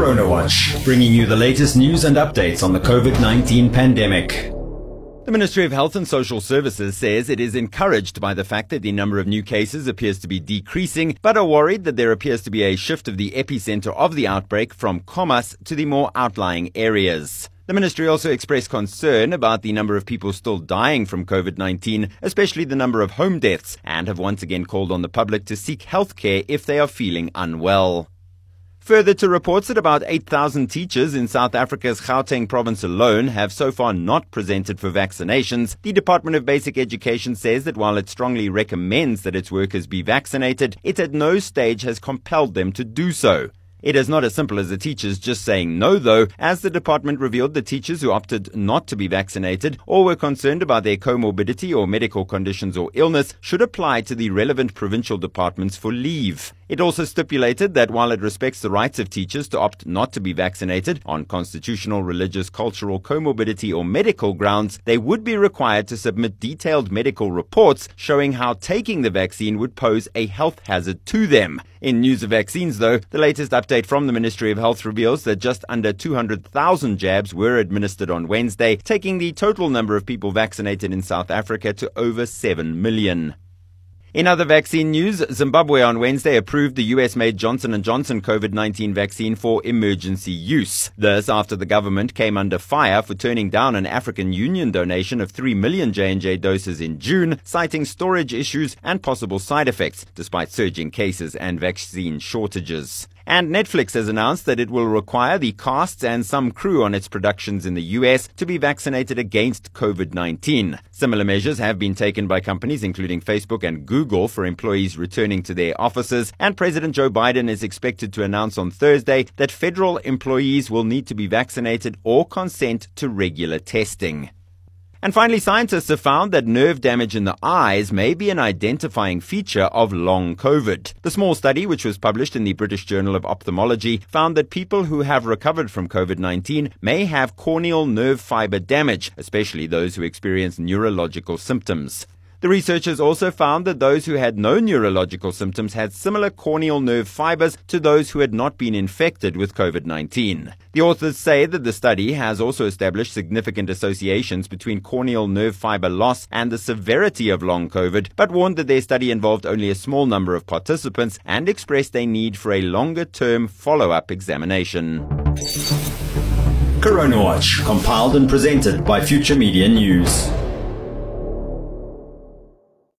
Corona Watch, bringing you the latest news and updates on the COVID 19 pandemic. The Ministry of Health and Social Services says it is encouraged by the fact that the number of new cases appears to be decreasing, but are worried that there appears to be a shift of the epicenter of the outbreak from Khomas to the more outlying areas. The ministry also expressed concern about the number of people still dying from COVID 19, especially the number of home deaths, and have once again called on the public to seek health care if they are feeling unwell. Further to reports that about 8,000 teachers in South Africa's Gauteng province alone have so far not presented for vaccinations, the Department of Basic Education says that while it strongly recommends that its workers be vaccinated, it at no stage has compelled them to do so. It is not as simple as the teachers just saying no, though, as the department revealed the teachers who opted not to be vaccinated or were concerned about their comorbidity or medical conditions or illness should apply to the relevant provincial departments for leave. It also stipulated that while it respects the rights of teachers to opt not to be vaccinated on constitutional, religious, cultural, comorbidity, or medical grounds, they would be required to submit detailed medical reports showing how taking the vaccine would pose a health hazard to them. In news of vaccines, though, the latest update from the Ministry of Health reveals that just under 200,000 jabs were administered on Wednesday, taking the total number of people vaccinated in South Africa to over 7 million. In other vaccine news, Zimbabwe on Wednesday approved the US-made Johnson & Johnson COVID-19 vaccine for emergency use. This after the government came under fire for turning down an African Union donation of 3 million J&J doses in June, citing storage issues and possible side effects, despite surging cases and vaccine shortages. And Netflix has announced that it will require the casts and some crew on its productions in the US to be vaccinated against COVID 19. Similar measures have been taken by companies including Facebook and Google for employees returning to their offices. And President Joe Biden is expected to announce on Thursday that federal employees will need to be vaccinated or consent to regular testing. And finally, scientists have found that nerve damage in the eyes may be an identifying feature of long COVID. The small study, which was published in the British Journal of Ophthalmology, found that people who have recovered from COVID 19 may have corneal nerve fiber damage, especially those who experience neurological symptoms. The researchers also found that those who had no neurological symptoms had similar corneal nerve fibers to those who had not been infected with COVID 19. The authors say that the study has also established significant associations between corneal nerve fiber loss and the severity of long COVID, but warned that their study involved only a small number of participants and expressed a need for a longer term follow up examination. Corona Watch, compiled and presented by Future Media News.